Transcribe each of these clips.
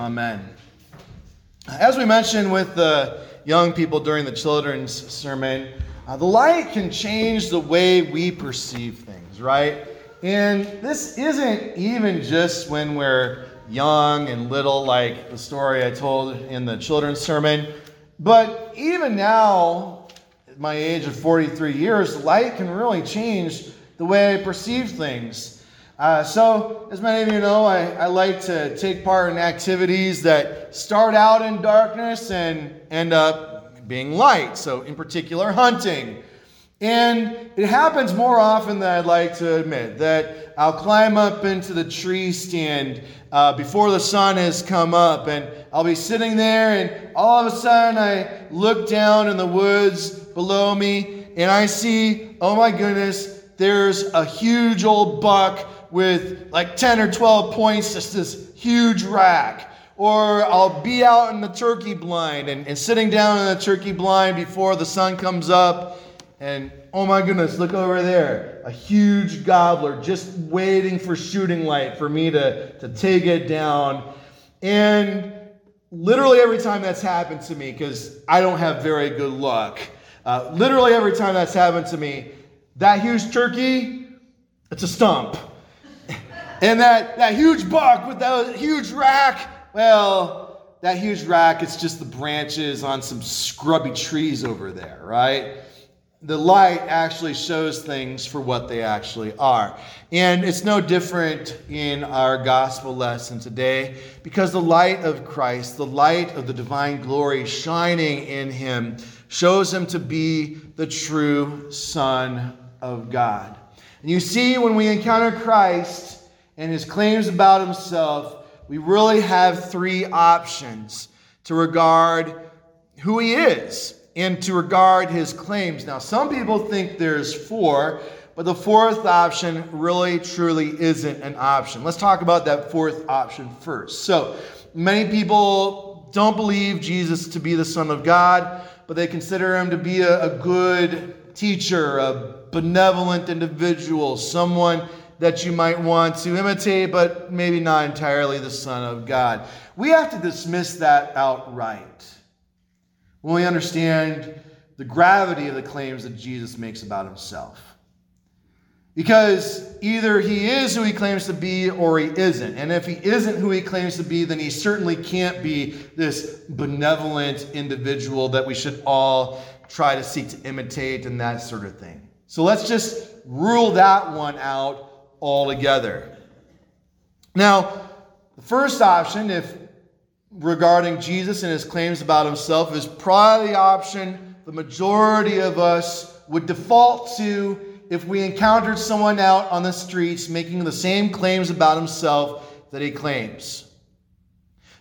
Amen. As we mentioned with the young people during the children's sermon, uh, the light can change the way we perceive things, right? And this isn't even just when we're young and little, like the story I told in the children's sermon, but even now, at my age of 43 years, light can really change the way I perceive things. Uh, so, as many of you know, I, I like to take part in activities that start out in darkness and end up being light. So, in particular, hunting. And it happens more often than I'd like to admit that I'll climb up into the tree stand uh, before the sun has come up, and I'll be sitting there, and all of a sudden I look down in the woods below me, and I see, oh my goodness, there's a huge old buck with like 10 or 12 points, just this huge rack. Or I'll be out in the turkey blind and, and sitting down in the turkey blind before the sun comes up. And oh my goodness, look over there. A huge gobbler just waiting for shooting light for me to, to take it down. And literally every time that's happened to me, because I don't have very good luck, uh, literally every time that's happened to me, that huge turkey, it's a stump. And that, that huge buck with that huge rack, well, that huge rack, it's just the branches on some scrubby trees over there, right? The light actually shows things for what they actually are. And it's no different in our gospel lesson today because the light of Christ, the light of the divine glory shining in him, shows him to be the true Son of God. And you see, when we encounter Christ, and his claims about himself, we really have three options to regard who he is and to regard his claims. Now, some people think there's four, but the fourth option really truly isn't an option. Let's talk about that fourth option first. So, many people don't believe Jesus to be the Son of God, but they consider him to be a, a good teacher, a benevolent individual, someone that you might want to imitate, but maybe not entirely the Son of God. We have to dismiss that outright when we understand the gravity of the claims that Jesus makes about himself. Because either he is who he claims to be or he isn't. And if he isn't who he claims to be, then he certainly can't be this benevolent individual that we should all try to seek to imitate and that sort of thing. So let's just rule that one out altogether. Now, the first option, if regarding Jesus and his claims about himself, is probably the option the majority of us would default to if we encountered someone out on the streets making the same claims about himself that he claims.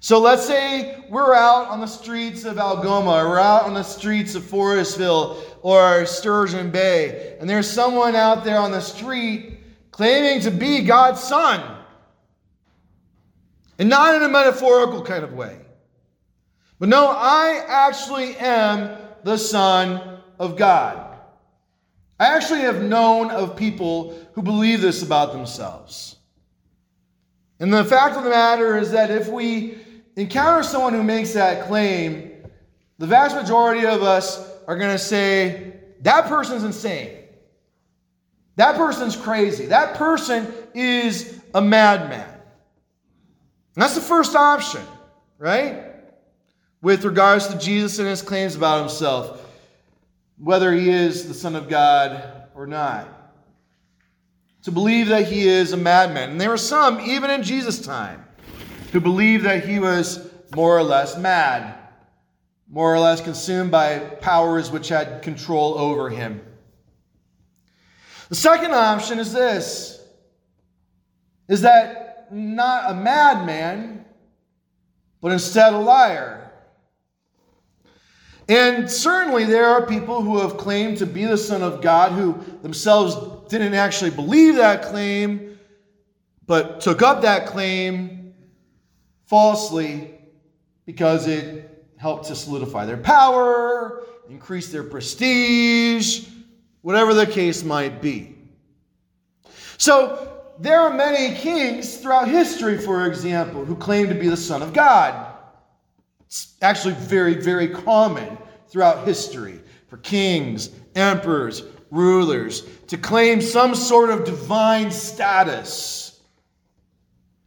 So let's say we're out on the streets of Algoma, or we're out on the streets of Forestville or Sturgeon Bay, and there's someone out there on the street claiming to be God's son. And not in a metaphorical kind of way. But no, I actually am the Son of God. I actually have known of people who believe this about themselves. And the fact of the matter is that if we encounter someone who makes that claim, the vast majority of us are going to say, that person's insane. That person's crazy. That person is a madman. And that's the first option, right? With regards to Jesus and his claims about himself, whether he is the Son of God or not. To believe that he is a madman. And there were some, even in Jesus' time, who believed that he was more or less mad, more or less consumed by powers which had control over him. The second option is this is that not a madman, but instead a liar. And certainly there are people who have claimed to be the Son of God who themselves didn't actually believe that claim, but took up that claim falsely because it helped to solidify their power, increase their prestige, whatever the case might be. So, there are many kings throughout history, for example, who claim to be the Son of God. It's actually very, very common throughout history for kings, emperors, rulers to claim some sort of divine status.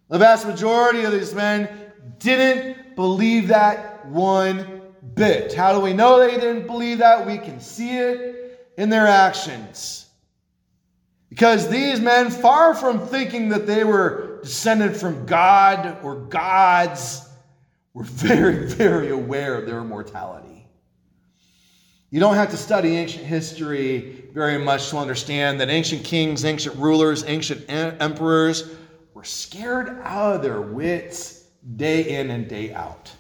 The vast majority of these men didn't believe that one bit. How do we know they didn't believe that? We can see it in their actions. Because these men, far from thinking that they were descended from God or gods, were very, very aware of their mortality. You don't have to study ancient history very much to understand that ancient kings, ancient rulers, ancient emperors were scared out of their wits day in and day out.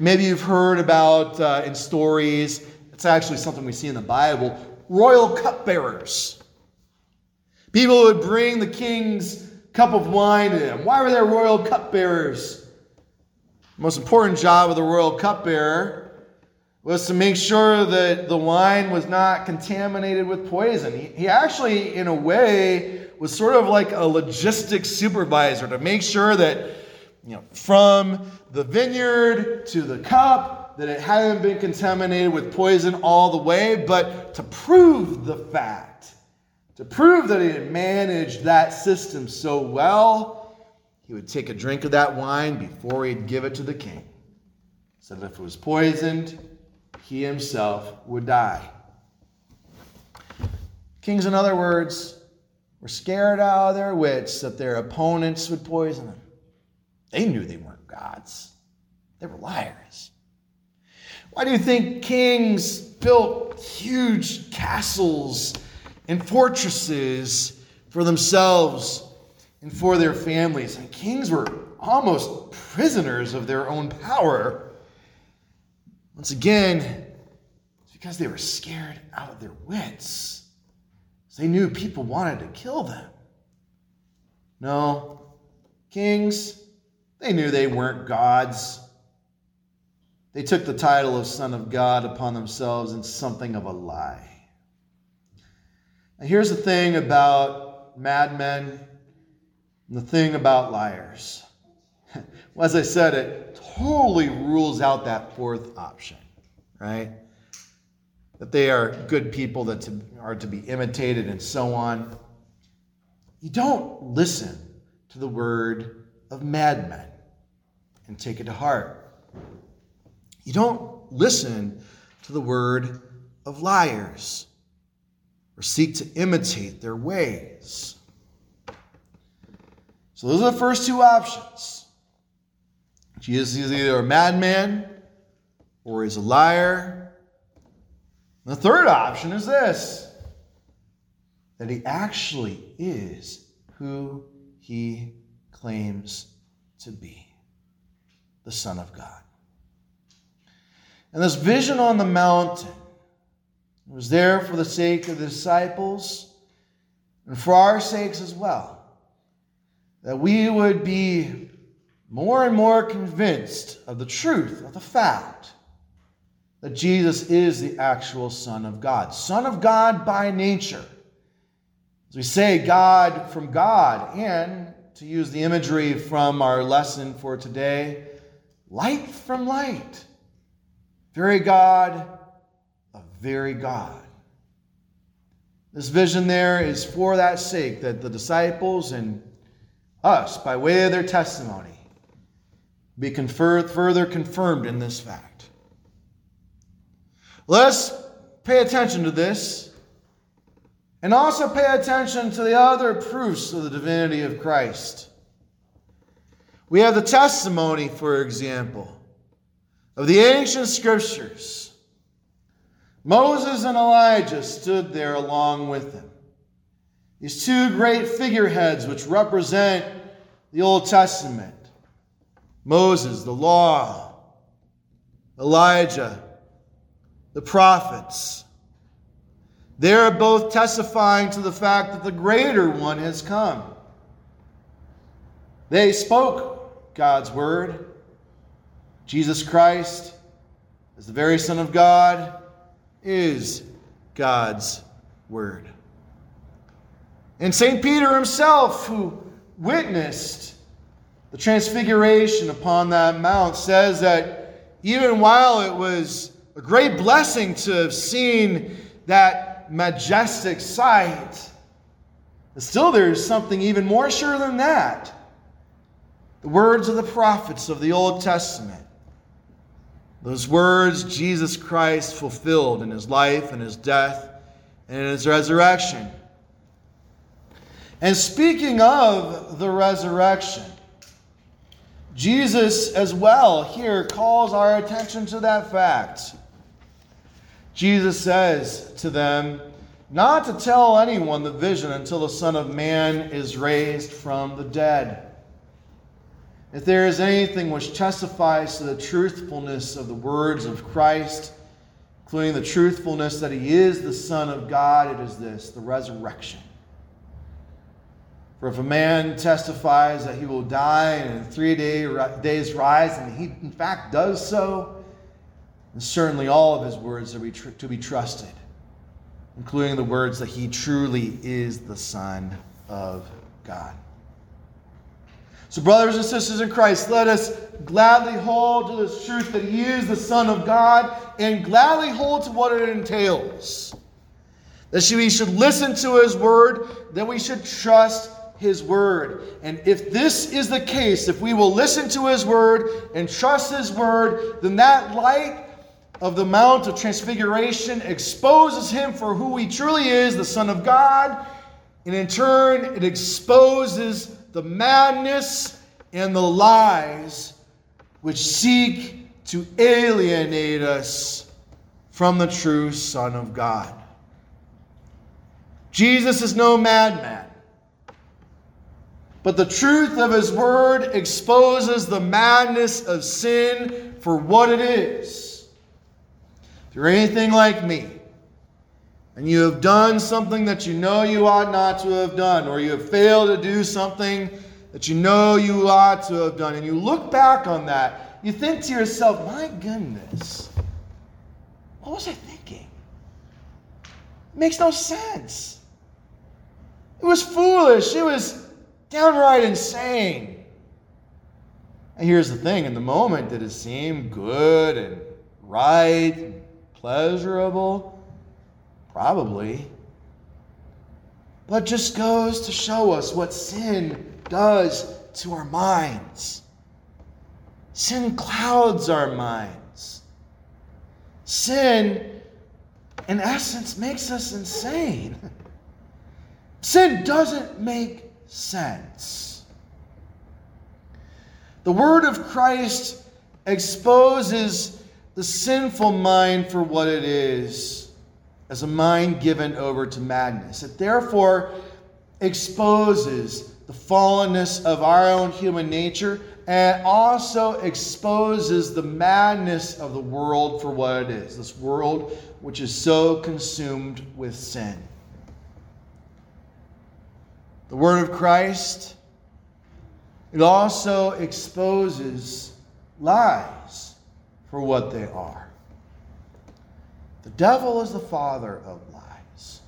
Maybe you've heard about uh, in stories, it's actually something we see in the Bible royal cupbearers. People would bring the king's cup of wine to them. Why were there royal cupbearers? The most important job of the royal cupbearer was to make sure that the wine was not contaminated with poison. He, he actually, in a way, was sort of like a logistics supervisor to make sure that, you know, from the vineyard to the cup, that it hadn't been contaminated with poison all the way, but to prove the fact, to prove that he had managed that system so well, he would take a drink of that wine before he'd give it to the king. So that if it was poisoned, he himself would die. Kings, in other words, were scared out of their wits that their opponents would poison them. They knew they weren't gods, they were liars. Why do you think kings built huge castles and fortresses for themselves and for their families? And kings were almost prisoners of their own power. Once again, it's because they were scared out of their wits. They knew people wanted to kill them. No, kings, they knew they weren't gods. They took the title of Son of God upon themselves in something of a lie. Now, here's the thing about madmen and the thing about liars. well, as I said, it totally rules out that fourth option, right? That they are good people that to, are to be imitated and so on. You don't listen to the word of madmen and take it to heart. You don't listen to the word of liars or seek to imitate their ways. So, those are the first two options. Jesus is either a madman or he's a liar. The third option is this that he actually is who he claims to be the Son of God. And this vision on the mountain was there for the sake of the disciples and for our sakes as well. That we would be more and more convinced of the truth of the fact that Jesus is the actual Son of God. Son of God by nature. As we say, God from God, and to use the imagery from our lesson for today, light from light. Very God, a very God. This vision there is for that sake that the disciples and us, by way of their testimony, be conferred, further confirmed in this fact. Let us pay attention to this and also pay attention to the other proofs of the divinity of Christ. We have the testimony, for example, of the ancient scriptures. Moses and Elijah stood there along with him. These two great figureheads, which represent the Old Testament Moses, the law, Elijah, the prophets. They're both testifying to the fact that the greater one has come. They spoke God's word. Jesus Christ, as the very Son of God, is God's word. And St. Peter himself, who witnessed the transfiguration upon that mount, says that even while it was a great blessing to have seen that majestic sight, still there's something even more sure than that. The words of the prophets of the Old Testament. Those words Jesus Christ fulfilled in his life and his death and in his resurrection. And speaking of the resurrection, Jesus as well here calls our attention to that fact. Jesus says to them, not to tell anyone the vision until the Son of Man is raised from the dead. If there is anything which testifies to the truthfulness of the words of Christ, including the truthfulness that he is the Son of God, it is this the resurrection. For if a man testifies that he will die and in three day, days rise, and he in fact does so, then certainly all of his words are to be trusted, including the words that he truly is the Son of God. So, brothers and sisters in Christ, let us gladly hold to this truth that He is the Son of God and gladly hold to what it entails. That we should listen to His word, that we should trust his word. And if this is the case, if we will listen to his word and trust his word, then that light of the Mount of Transfiguration exposes him for who he truly is, the Son of God. And in turn, it exposes the madness and the lies which seek to alienate us from the true Son of God. Jesus is no madman. But the truth of his word exposes the madness of sin for what it is. If you're anything like me, and you have done something that you know you ought not to have done, or you have failed to do something that you know you ought to have done, and you look back on that, you think to yourself, my goodness, what was I thinking? It makes no sense. It was foolish. It was downright insane. And here's the thing in the moment, did it seem good and right and pleasurable? Probably. But just goes to show us what sin does to our minds. Sin clouds our minds. Sin, in essence, makes us insane. Sin doesn't make sense. The word of Christ exposes the sinful mind for what it is as a mind given over to madness. It therefore exposes the fallenness of our own human nature and also exposes the madness of the world for what it is this world which is so consumed with sin. The Word of Christ, it also exposes lies for what they are. The devil is the father of lies.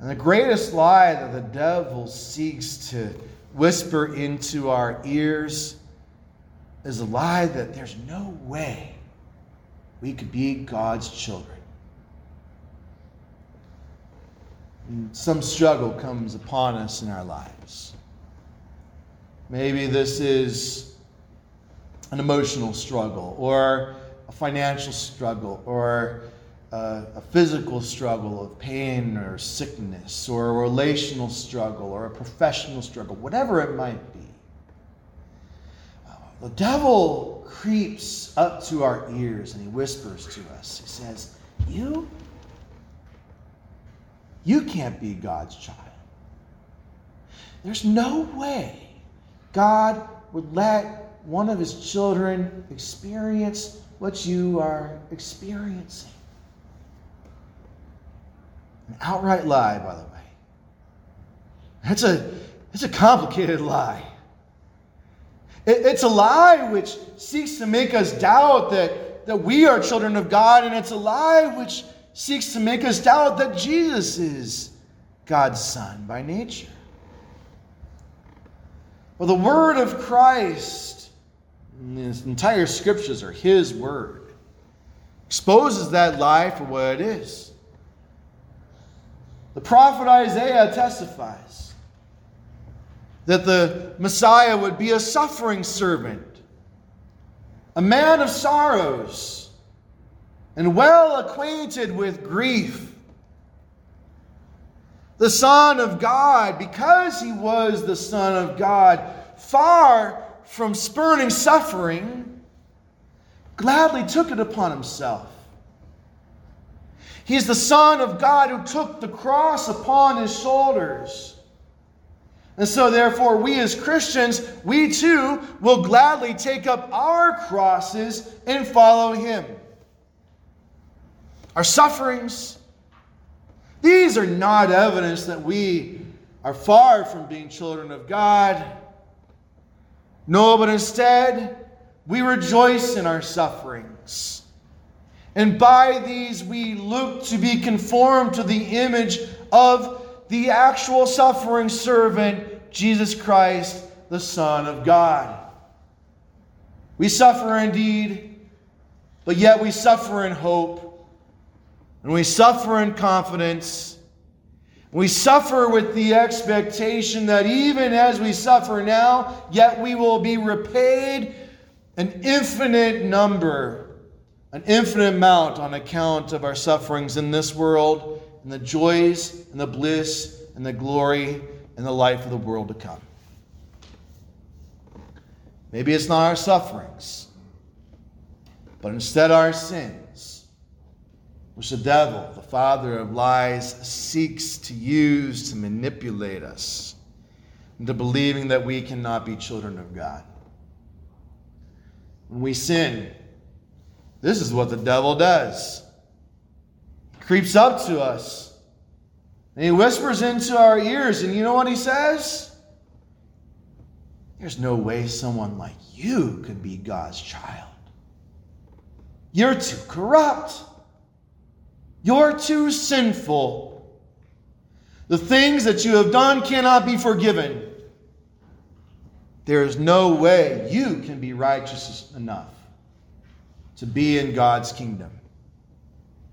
And the greatest lie that the devil seeks to whisper into our ears is a lie that there's no way we could be God's children. some struggle comes upon us in our lives. Maybe this is an emotional struggle, or a financial struggle, or a, a physical struggle of pain or sickness, or a relational struggle, or a professional struggle, whatever it might be. The devil creeps up to our ears and he whispers to us. He says, You you can't be God's child. There's no way God would let one of his children experience what you are experiencing. An outright lie, by the way. That's a, it's a complicated lie. It, it's a lie which seeks to make us doubt that, that we are children of God, and it's a lie which seeks to make us doubt that Jesus is God's Son by nature. Well, the Word of Christ, the entire scriptures are His Word, exposes that lie for what it is. The prophet Isaiah testifies that the Messiah would be a suffering servant, a man of sorrows, and well acquainted with grief. The Son of God, because he was the Son of God, far from spurning suffering, gladly took it upon himself. He is the Son of God who took the cross upon his shoulders. And so, therefore, we as Christians, we too will gladly take up our crosses and follow him. Our sufferings, these are not evidence that we are far from being children of God. No, but instead, we rejoice in our sufferings. And by these we look to be conformed to the image of the actual suffering servant, Jesus Christ, the Son of God. We suffer indeed, but yet we suffer in hope. And we suffer in confidence. We suffer with the expectation that even as we suffer now, yet we will be repaid an infinite number an infinite amount on account of our sufferings in this world, and the joys and the bliss and the glory and the life of the world to come. Maybe it's not our sufferings, but instead our sins, which the devil, the father of lies, seeks to use to manipulate us into believing that we cannot be children of God. When we sin, this is what the devil does. He creeps up to us. And he whispers into our ears, and you know what he says? There's no way someone like you could be God's child. You're too corrupt. You're too sinful. The things that you have done cannot be forgiven. There is no way you can be righteous enough to be in God's kingdom,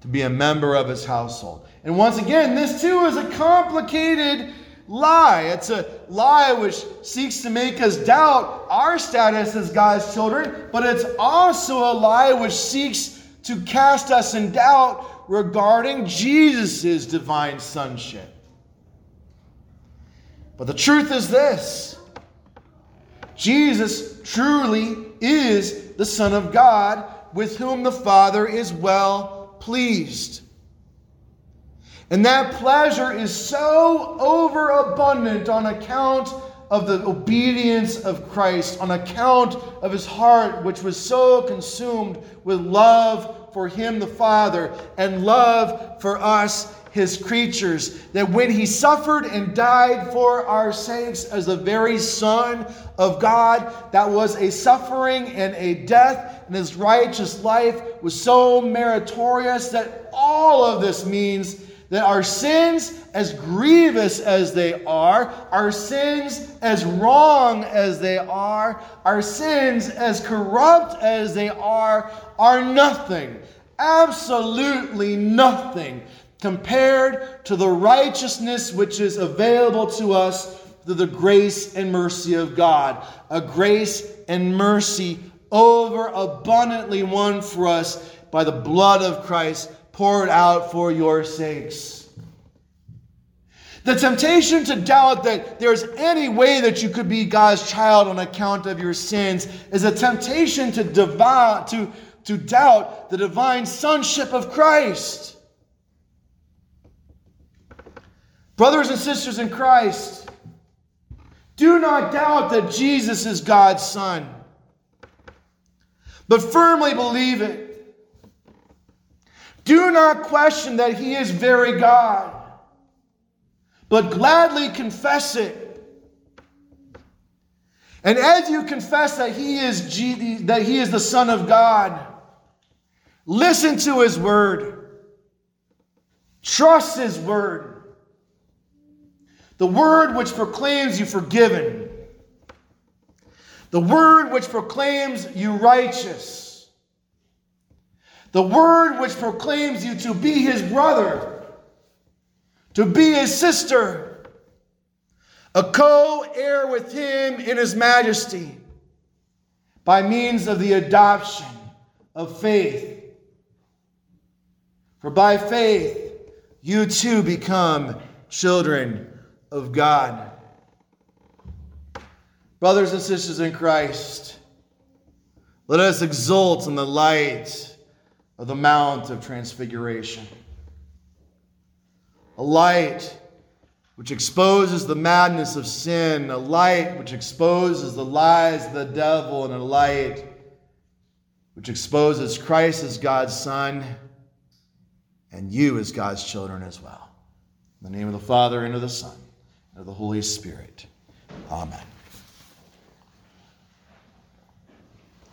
to be a member of his household. And once again, this too is a complicated lie. It's a lie which seeks to make us doubt our status as God's children, but it's also a lie which seeks to cast us in doubt regarding Jesus' divine sonship. But the truth is this Jesus truly is the Son of God with whom the Father is well pleased. And that pleasure is so overabundant on account of the obedience of Christ, on account of his heart, which was so consumed with love for him, the Father, and love for us, his creatures, that when he suffered and died for our sakes as the very Son of God, that was a suffering and a death, and his righteous life was so meritorious that all of this means that our sins, as grievous as they are, our sins, as wrong as they are, our sins, as corrupt as they are, are nothing, absolutely nothing compared to the righteousness which is available to us through the grace and mercy of God. A grace and mercy over abundantly won for us by the blood of Christ poured out for your sakes. The temptation to doubt that there's any way that you could be God's child on account of your sins is a temptation to, devour, to, to doubt the divine sonship of Christ. Brothers and sisters in Christ, do not doubt that Jesus is God's Son, but firmly believe it. Do not question that He is very God, but gladly confess it. And as you confess that He is, that he is the Son of God, listen to His word, trust His word The word which proclaims you forgiven. The word which proclaims you righteous. The word which proclaims you to be his brother, to be his sister, a co heir with him in his majesty by means of the adoption of faith. For by faith you too become children of God. Brothers and sisters in Christ, let us exult in the light of the Mount of Transfiguration. A light which exposes the madness of sin, a light which exposes the lies of the devil, and a light which exposes Christ as God's Son and you as God's children as well. In the name of the Father, and of the Son, and of the Holy Spirit. Amen.